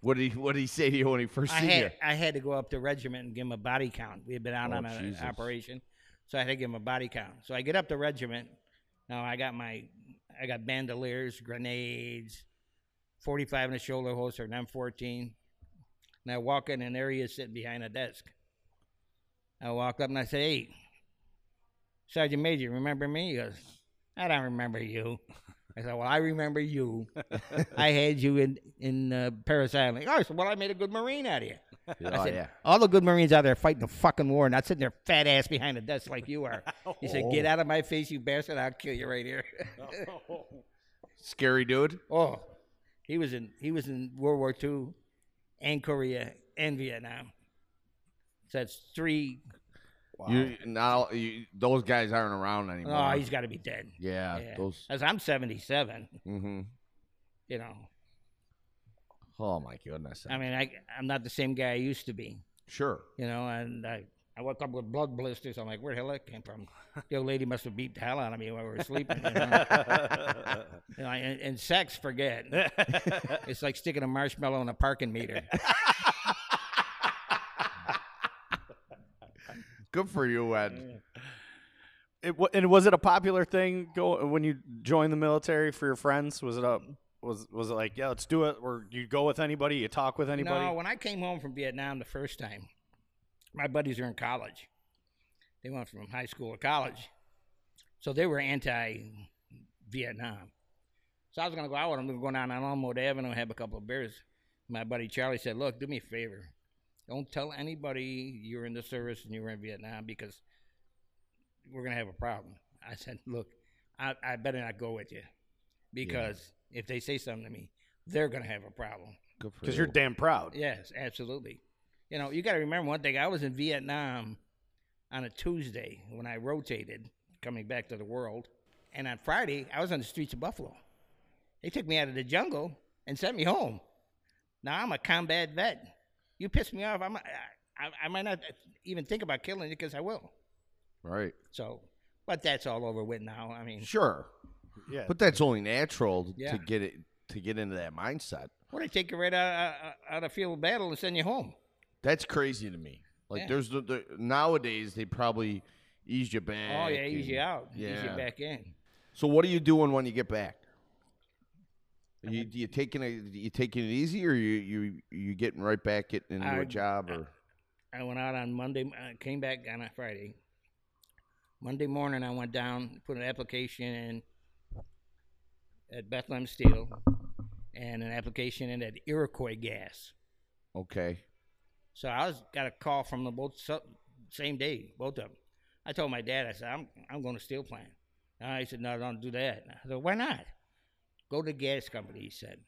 What did he What did he say to you when he first I seen you? I had to go up to regiment and give him a body count. We had been out Oh, on an Jesus. operation, so I had to give him a body count. So I get up to regiment. Now I got my I got bandoliers, grenades, forty five in the shoulder holster, and M fourteen. And I walk in, and there he is sitting behind a desk. I walk up and I say, "Hey, Sergeant Major, remember me?" He goes, "I don't remember you." I said, "Well, I remember you. I had you in in uh, Parris Island." Oh, I said, "Well, I made a good Marine out of you." I oh said, yeah. All the good Marines out there fighting the fucking war, not sitting there fat ass behind a desk like you are. He said, "Get out of my face, you bastard! I'll kill you right here." Scary dude. oh, he was in he was in World War II, and Korea and Vietnam. So that's three. You now you, those guys aren't around anymore. Oh, he's got to be dead. yeah, Yeah. those. As I'm 77, hmm you know. Oh my goodness. I mean, I I'm not the same guy I used to be. sure. you know, and I, I woke up with blood blisters. I'm like, where the hell that came from? The old lady must have beat the hell out of me while we were sleeping. You know? You know, and, and sex, forget. it's like sticking a marshmallow in a parking meter. Good for you, Ed. It, and was it a popular thing go when you joined the military for your friends? Was it a was was it like yeah let's do it or you go with anybody you talk with anybody? No, when I came home from Vietnam the first time, my buddies are in college. They went from high school to college, so they were anti-Vietnam. So I was gonna go out with them. We were going down on Elmwood Avenue and have a couple of beers. My buddy Charlie said, "Look, do me a favor. Don't tell anybody you're in the service and you were in Vietnam because we're gonna have a problem." I said, "Look, I, I better not go with you because if they say something to me, they're gonna have a problem." Good for because you. you're damn proud. Yes, absolutely. You know, you got to remember one thing. I was in Vietnam on a Tuesday when I rotated, coming back to the world, and on Friday I was on the streets of Buffalo. They took me out of the jungle and sent me home. Now I'm a combat vet. You piss me off, I'm, I, I, I might not even think about killing you because I will. right. So, but that's all over with now. I mean, Sure. Yeah. But that's only natural Yeah. to get it to get into that mindset. what they take you right out, out, out of field of battle and send you home. That's crazy to me. Like Yeah. there's the, the nowadays they probably ease you back. Oh yeah, ease and- you out, ease you back in. So what are you doing when you get back? Are you, you taking it you taking it easy or you you you getting right back getting into I- a job or I went out on Monday, uh, came back on a Friday. Monday morning, I went down, put an application in at Bethlehem Steel and an application in at Iroquois Gas. okay. So I was got a call from the both so- same day, both of them. I told my dad, I said, I'm, I'm going to steel plant. And he said, no, don't do that. I said, why not? Go to the gas company, he said.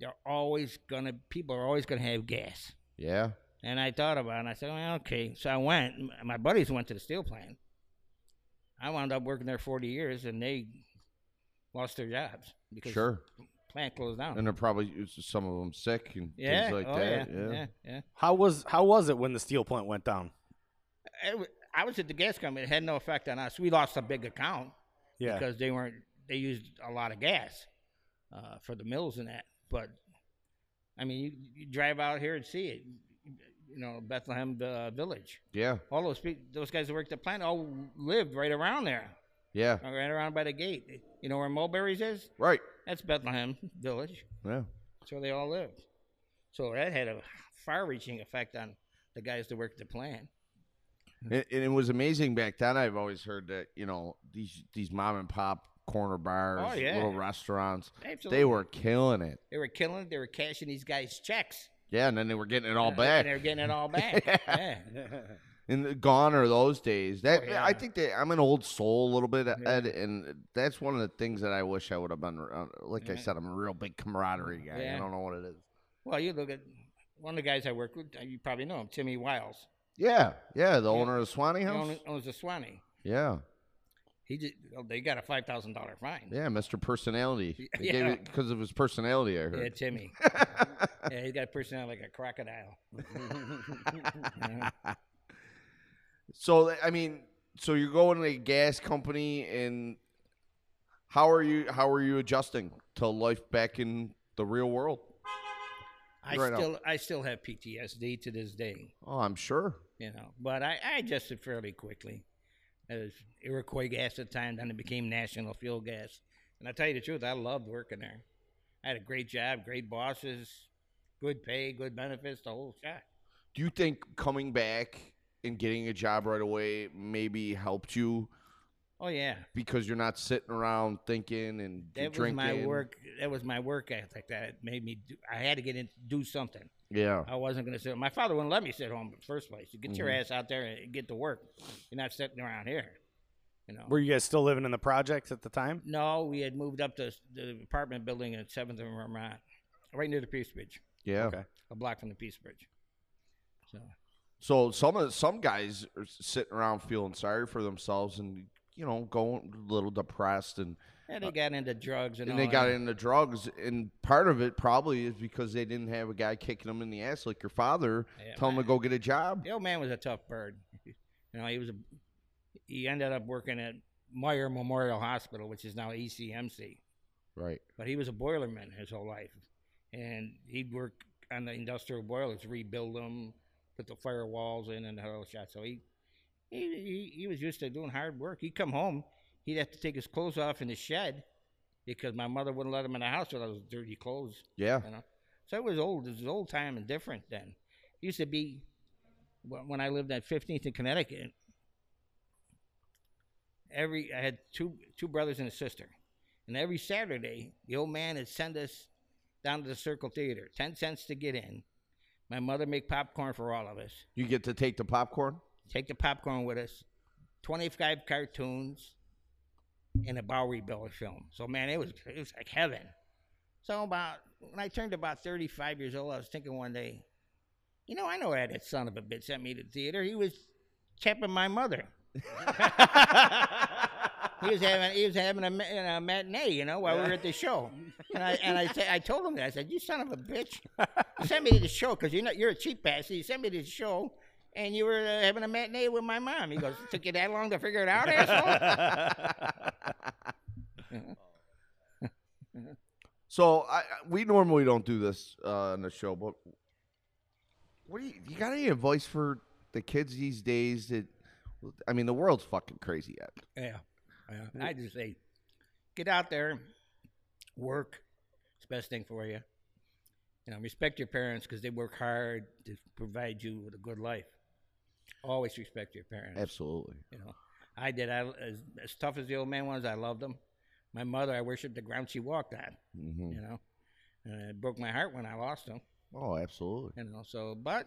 They're always going to, people are always going to have gas. Yeah. And I thought about it, and I said, well, okay. So I went. My buddies went to the steel plant. I wound up working there 40 years, and they lost their jobs because Sure. plant closed down. And they're probably some of them sick and yeah, things like oh, that. yeah, yeah, yeah. How was how was it when the steel plant went down? It I was at the gas company. It had no effect on us. We lost a big account Yeah. because they weren't. They used a lot of gas uh, for the mills and that. But I mean, you, you drive out here and see it. You know, Bethlehem uh, Village. Yeah. All those people, those guys that worked the plant all lived right around there, Yeah. right around by the gate. You know where Mulberries is? Right. That's Bethlehem Village. Yeah. That's where they all lived. So that had a far-reaching effect on the guys that worked the plant. And, and it was amazing back then. I've always heard that you know these these mom and pop corner bars, Oh, yeah. little restaurants, Absolutely. they were killing it. They were killing it. They were cashing these guys checks. Yeah, and then they were getting it all And back. they were getting it all back. yeah. And gone are those days. That Oh, yeah. I think that I'm an old soul a little bit, Yeah. Ed, and that's one of the things that I wish I would have been. Uh, like I said, I'm a real big camaraderie guy. I don't know what it is. Well, you look at one of the guys I work with. uh, You probably know him, Timmy Wiles. Yeah, yeah. The Yeah. owner of Swannie He House. owns, owns the Swannie. Yeah, He just, oh, they got a five thousand dollar fine. yeah. Mr. Personality. They Yeah. gave it because of his personality. I heard. Yeah. Timmy. yeah, he's got a personality like a crocodile. So I mean, so you're going to a gas company, and how are you? How are you adjusting to life back in the real world? I Right still, I still have PTSD to this day. Oh, I'm sure. You know, but I, I adjusted fairly quickly. It was Iroquois gas at the time, then it became National Fuel Gas. And I tell you the truth, I loved working there. I had a great job, great bosses, good pay, good benefits, the whole shot. Do you think coming back and getting a job right away maybe helped you Oh yeah, because you're not sitting around thinking and that was drinking? my work. That was my work ethic. That It made me. Do, I had to get in, do something. Yeah. I wasn't going to sit. My father wouldn't let me sit home in the first place. You get your Mhm. ass out there and get to work. You're not sitting around here. You know. Were you guys still living in the projects at the time? no, we had moved up to the apartment building in Seventh and Vermont, right near the Peace Bridge, Yeah. Okay. a block from the Peace Bridge. So So some of some guys are sitting around feeling sorry for themselves and you know going a little depressed and yeah, they uh, got into drugs and, and they got that. into drugs and part of it probably is because they didn't have a guy kicking them in the ass like your father Yeah, telling them to go get a job. The old man was a tough bird. You know, he was a. He ended up working at Meyer Memorial Hospital, which is now ECMC. Right. But he was a boilerman his whole life, and he'd work on the industrial boilers, rebuild them, put the firewalls in, and the whole shot. So he, he, he, he was used to doing hard work. He'd come home, he'd have to take his clothes off in the shed because my mother wouldn't let him in the house with those dirty clothes. Yeah. You know, so it was old. It was old time and different then. It used to be when I lived at 15th in Connecticut. Every I had two two brothers and a sister, and every Saturday the old man would send us down to the Circle Theater, ten cents to get in. My mother make popcorn for all of us. You get to take the popcorn? Take the popcorn with us. Twenty-five cartoons and a Bowery Bill film. So man, it was it was like heaven. So about when I turned about thirty-five years old, I was thinking one day, you know, I know why that son of a bitch sent me to the theater. He was chapping my mother. he was having he was having a, a matinee, you know, while we were at the show. And I and I said I told him that I said, "You son of a bitch, sent me to the show because you're not you're a cheap ass. So you sent me to the show." And you were uh, having a matinee with my mom. He goes, It "Took you that long to figure it out, asshole?" So I, I- we normally don't do this uh, on the show, but what do you, you got any advice for the kids these days? That I mean, the world's fucking crazy yet. Yeah. yeah. I just say, get out there, work. It's the best thing for you. You know, respect your parents because they work hard to provide you with a good life. Always respect your parents. Absolutely. You know, I did. I as, as tough as the old man was, I loved him. My mother, I worshipped the ground she walked on. hmm You know, and it broke my heart when I lost him. Oh, absolutely. You know, so but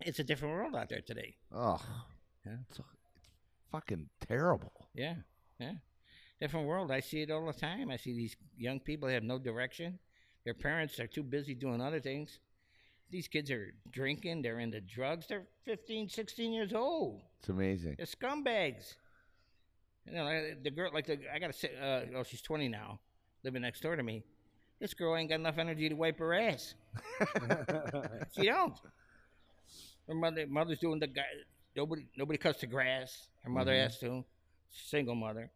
it's a different world out there today. Oh, Yeah. it's, it's fucking terrible. Yeah, yeah. Different world. I see it all the time. I see these young people have no direction. Their parents are too busy doing other things. These kids are drinking. They're into drugs. They're 15, 16 years old. It's amazing. They're scumbags. You know, the girl, like the, I gotta say, uh, oh, she's 20 now, living next door to me. This girl ain't got enough energy to wipe her ass. she don't. Her mother, mother's doing the guy. Nobody, nobody cuts the grass. Her mother has to. Single mother.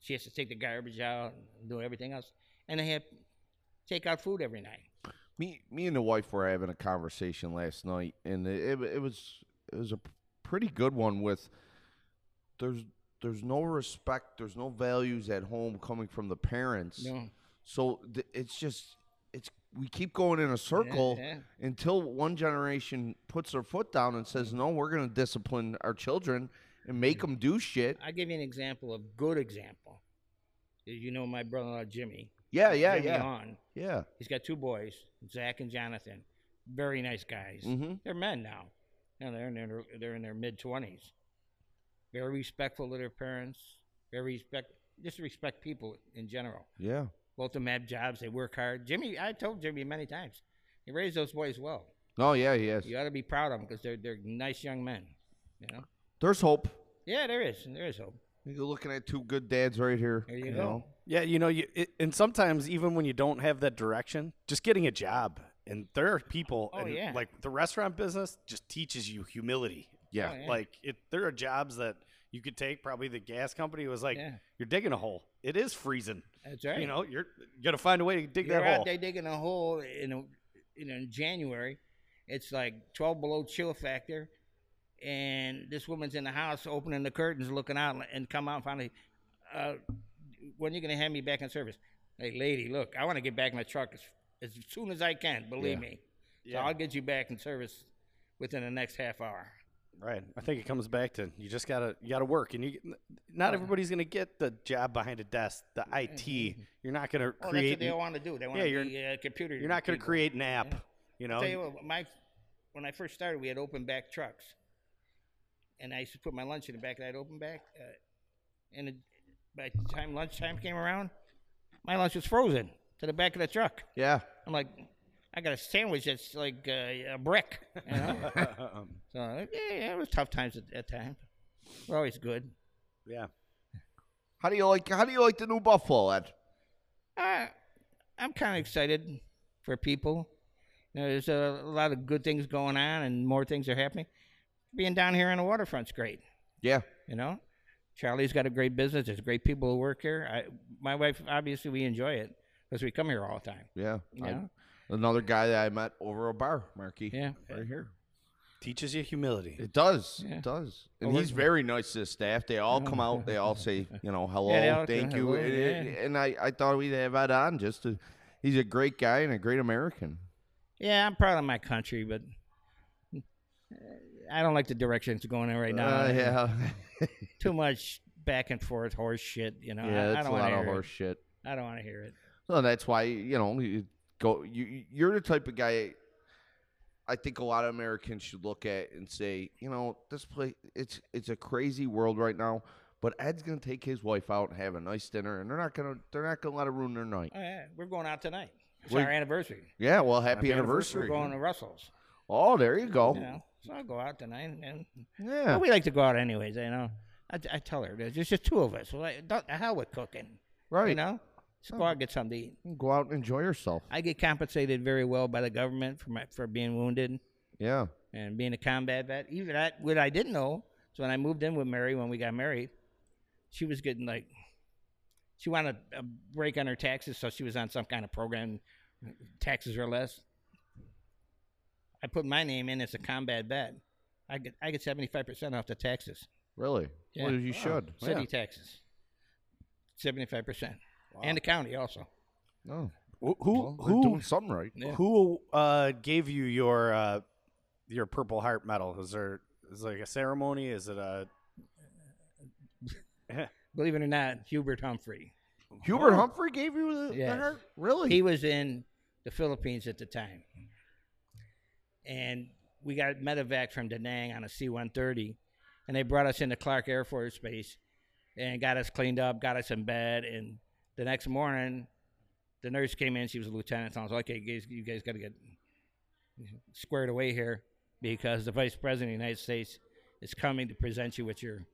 She has to take the garbage out and do everything else. And they have take out food every night. Me, me and the wife were having a conversation last night, and it, it, was it was a pretty good one. With there's there's no respect, there's no values at home coming from the parents. Know? So th- it's just it's we keep going in a circle yeah. until one generation puts their foot down and says, "No, we're going to discipline our children and make them do shit." I'll give you an example, a good example. You know my brother-in-law Jimmy. Yeah, yeah, yeah, On. yeah. He's got two boys, Zach and Jonathan. Very nice guys. Mm-hmm. They're men now. Know, they're in their they're in their mid twenties. Very respectful to their parents. Very respect just respect people in general. Yeah. Both of them have jobs. They work hard. Jimmy, I told Jimmy many times, he raised those boys well. Oh yeah, he is. You ought to be proud of them because they're they're nice young men. You know. There's hope. Yeah, there is. There is hope. You're looking at two good dads right here. There you, go. know? Yeah, you know, you it, and sometimes even when you don't have that direction, just getting a job. And there are people, Oh, and yeah. like the restaurant business, just teaches you humility. Yeah. Oh, yeah. Like it, there are jobs that you could take. Probably the gas company was like, Yeah. you're digging a hole. It is freezing. That's right. You know, you're you got to find a way to dig You're that out hole. there digging a hole in a, in, in January. It's like 12 below chill factor, and this woman's in the house opening the curtains, looking out, and come out and finally, uh, when are you gonna have me back in service? Hey, lady, look, I want to get back in the truck as, as soon as I can. Believe Yeah. me. So Yeah. I'll get you back in service within the next half hour. Right. I think it comes back to you just gotta you gotta work, and you not everybody's gonna get the job behind a desk, the IT. You're not gonna Oh, that's what create. they want to do. They want Yeah, to you're- be uh, computer. you're not gonna people. create an app. Yeah. You know. Tell you what, my when I first started, we had open back trucks, and I used to put my lunch in the back of that open back. Uh, and it, by the time lunchtime came around, my lunch was frozen to the back of the truck. Yeah. I'm like, I got a sandwich that's like uh, a brick. You know? so yeah, yeah, it was tough times at that time. We're always good. yeah. How do you like? How do you like the new Buffalo, Ed? Uh, I'm kind of excited for people. You know, there's a, a lot of good things going on, and more things are happening. Being down here on the waterfront's great. Yeah. You know, Charlie's got a great business. There's great people who work here. I, my wife, obviously, we enjoy it because we come here all the time. Yeah. You I- know? another guy that I met over a bar, Marky. Yeah. Right here. Teaches you humility. It does. Yeah. It does. And Well, he's very nice to the staff. They all come out. They all say, you know, hello, they all thank you. hello, and, yeah. and I, I thought we'd have Ed on just to. He's a great guy and a great American. Yeah, I'm proud of my country, but I don't like the direction it's going in right now. Uh, yeah. Too much back and forth horse shit. You know, yeah, I, I that's a don't lot want to of hear horse it. shit. I don't want to hear it. So that's why you know you go. You you're the type of guy. I think a lot of Americans should look at and say, you know, this place it's it's a crazy world right now. But Ed's gonna take his wife out and have a nice dinner, and they're not gonna they're not gonna let her ruin their night. Oh, yeah, we're going out tonight. It's our anniversary. Yeah, well, happy, Happy anniversary. We're going to Russell's. oh, there you go. You know, so I'll go out tonight, and Yeah, well, we like to go out anyways. You know, I, I tell her there's just two of us. Well, I, don't, the hell with cooking. right. You know, just go out and get something to eat. Go out and enjoy yourself. I get compensated very well by the government for my for being wounded Yeah, and being a combat vet. Even that, what I didn't know is when I moved in with Mary when we got married, she was getting like, she wanted a break on her taxes, so she was on some kind of program, taxes or less. I put my name in as a combat vet. I get I get seventy five percent off the taxes, really. Yeah. Well, you should. city taxes, seventy five percent, and the county also. Yeah. Oh, Who who well, who, doing something right. Yeah. who uh, gave you your uh, your Purple Heart medal? Is there is it like a ceremony? Is it a Believe it or not, Hubert Humphrey. Hubert Humphrey gave you the, the heart? Really? He was in the Philippines at the time. And we got medevac from Da Nang on a C 130. And they brought us into Clark Air Force Base and got us cleaned up, got us in bed. And the next morning, the nurse came in. She was a lieutenant. So I was like, okay, guys, you guys got to get squared away here because the Vice President of the United States is coming to present you with your,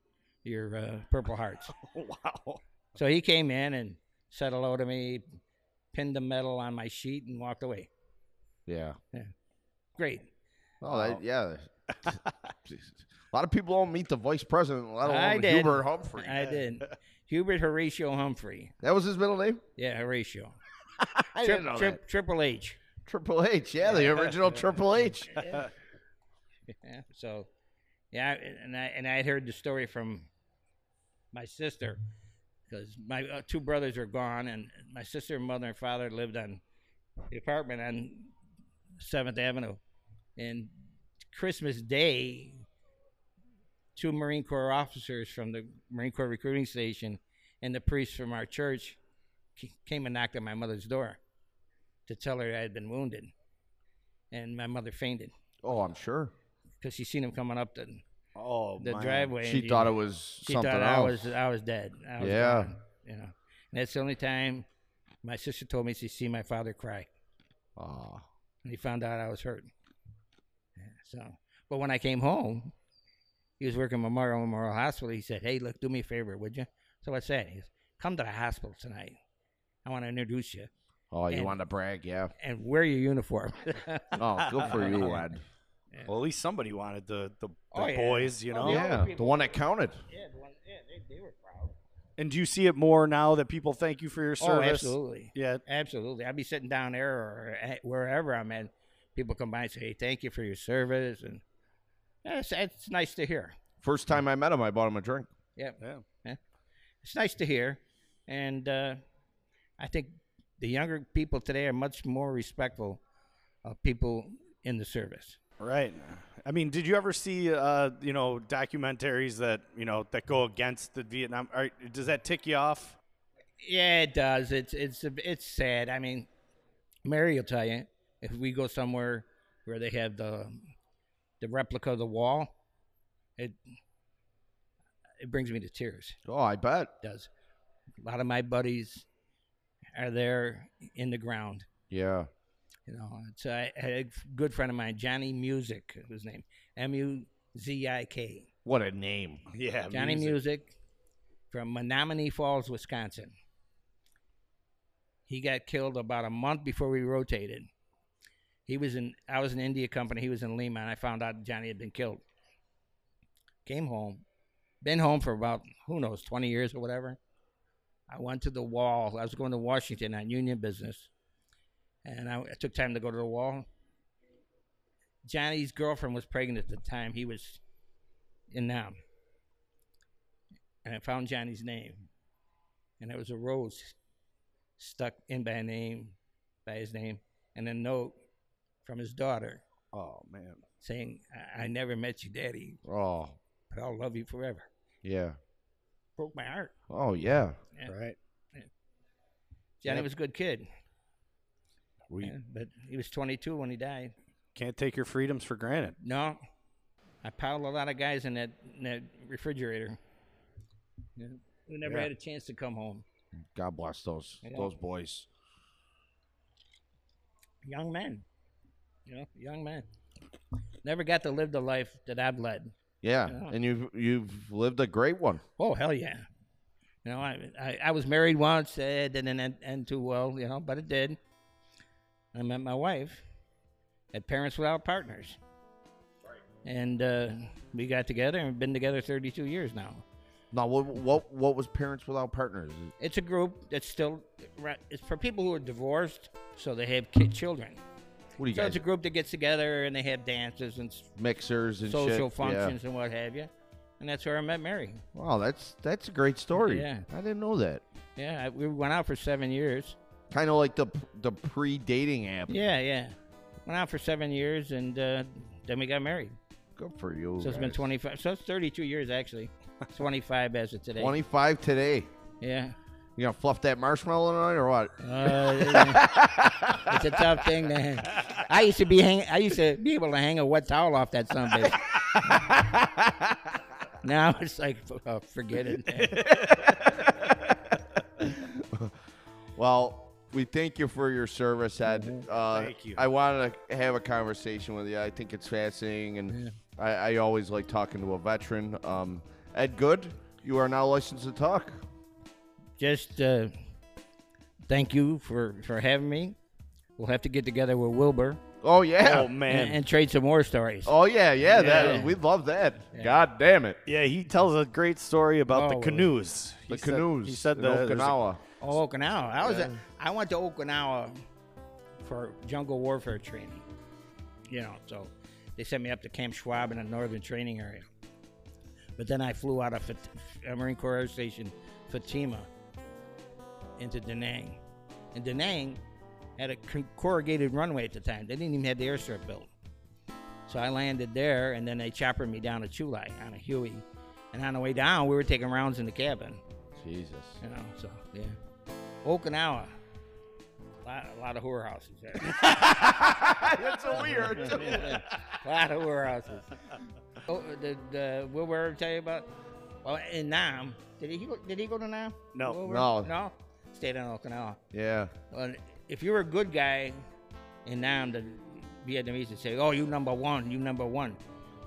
your uh, Purple Hearts. wow? So he came in and said hello to me, pinned the medal on my sheet, and walked away. yeah. Great. Oh, that, yeah. a lot of people don't meet the vice president, let alone I did. Hubert Humphrey. I did. Hubert Horatio Humphrey. That was his middle name. Yeah, Horatio. I Trip- didn't know Trip- Triple H. Triple H. Yeah, the original Triple H. Yeah. So, yeah, and I and I had heard the story from my sister because my uh, two brothers are gone, and my sister, mother, and father lived on the apartment on Seventh Avenue, and Christmas Day, two Marine Corps officers from the Marine Corps recruiting station and the priest from our church came and knocked on my mother's door to tell her I had been wounded, and my mother fainted Oh, I'm sure. because she seen him coming up the Oh, the man. driveway. She thought it was she something thought else. I was I was dead. I was Yeah. gone, you know, and that's the only time my sister told me she seen my father cry. Oh. and he found out I was hurt. Yeah, so, but when I came home, he was working Memorial Memorial Hospital. He said, "Hey, look, do me a favor, would you?" So I said, he goes, "Come to the hospital tonight. I want to introduce you Oh, you And- want to brag? Yeah. and wear your uniform." Oh, good for you, Ed. Well, at least somebody wanted the the, the Oh, yeah. boys, you oh, know. Oh, Yeah, the one that counted. yeah, the one, yeah, they, they were proud. And do you see it more now that people thank you for your service? Oh, service? absolutely. Yeah. Absolutely. I'd be sitting down there or at wherever I'm at. People come by and say, "Hey, thank you for your service," and yeah, it's, it's nice to hear. First time I met him, I bought him a drink. Yeah. Yeah. It's nice to hear, and uh, I think the younger people today are much more respectful of people in the service. Right. I mean, did you ever see, uh, you know, documentaries that you know that go against the Vietnam? Are, does that tick you off? Yeah, it does. It's it's it's sad. I mean, Mary will tell you if we go somewhere where they have the the replica of the wall, it it brings me to tears. Oh, I bet. It does. A lot of my buddies are there in the ground. Yeah. You know, it's I had a good friend of mine, Johnny Muzik, his name, M U Z I K. What a name. Yeah. Johnny Muzik. from Menomonee Falls, Wisconsin. He got killed about a month before we rotated. He was in I was in India company, he was in Lima, and I found out Johnny had been killed. Came home. Been home for about who knows, twenty years or whatever. I went to the wall. I was going to Washington on union business. And I, I took time to go to the wall. Johnny's girlfriend was pregnant at the time. He was in Nam. And I found Johnny's name. And it was a rose stuck in by name, by his name, and a note from his daughter Oh man. saying, I, I never met you, Daddy, Oh, but I'll love you forever. yeah. Broke my heart. Oh, yeah. Yeah. Right. Johnny Yep. was a good kid, We yeah, but he was 22 when he died. can't take your freedoms for granted. No, I piled a lot of guys in that, in that refrigerator yeah. who never Yeah. had a chance to come home. God bless those Yeah. those boys. Young men, you know, young man. Never got to live the life that I've led. Yeah, Yeah. and you've you've lived a great one. Oh hell yeah! You know, I I, I was married once. It didn't end, end too well, you know, but it did. I met my wife. at parents without partners. And uh, we got together and been together 32 years now. Now, what what what was Parents Without Partners? It's a group that's still it's for people who are divorced, so they have kid children. What do you So guys it's a group that gets together and they have dances and mixers and social shit? functions and what have you. And that's where I met Mary. Wow, that's that's a great story. Yeah. I didn't know that. Yeah, I, we went out for seven years. Kind of like the the pre dating app. Yeah, yeah. Went out for seven years, and uh, then we got married. Good for you. So it's been twenty five. So it's 32 years, actually. 25 as of today. 25 today. Yeah. You gonna fluff that marshmallow tonight or what? Uh, it's a tough thing to hang. I used to be hang. I used to be able to hang a wet towel off that sunbase. now it's like, oh, forget it. Well, we thank you for your service, Ed. Uh, Thank you. I wanted to have a conversation with you. I think it's fascinating, and I, I always like talking to a veteran. Um, Ed Good, you are now licensed to talk. Just uh, thank you for for having me. We'll have to get together with Wilbur Oh yeah. Oh man. and trade some more stories. Oh yeah, yeah. That we love that. God damn it. yeah, he tells a great story about the Oh, canoes. The He said- canoes. he said in the there's a- Okinawa. Oh, Okinawa. I was I went to Okinawa for jungle warfare training. You know, so they sent me up to Camp Schwab in the northern training area. But then I flew out of Fat- uh, Marine Corps Air Station Futenma into Da Nang. And Da Nang had a corrugated runway at the time. They didn't even have the airstrip built. So I landed there, and then they choppered me down to Chu Lai on a Huey. And on the way down, we were taking rounds in the cabin. Jesus. You know, so yeah. Okinawa. A lot, a lot of whorehouses there. That's so weird. Yeah. A lot of whorehouses. Oh, did uh, Wilbur tell you about? Well, in Nam. Did he go? Did he go to Nam? No. Will No. No. Stayed in Okinawa. Yeah. Well, if you were a good guy in Nam, the Vietnamese would say, "Oh, you number one, you number one."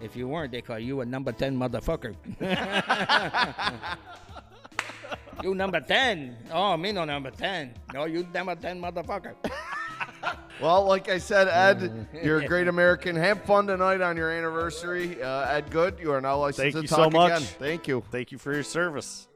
If you weren't, they call you a number ten motherfucker. you number ten? Oh, me no number ten. No, you number ten motherfucker. Well, like I said, Ed, you're a great American. Have fun tonight on your anniversary. Uh, Ed Good, you are now licensed Thank to you talk so much. again. Thank you. Thank you for your service.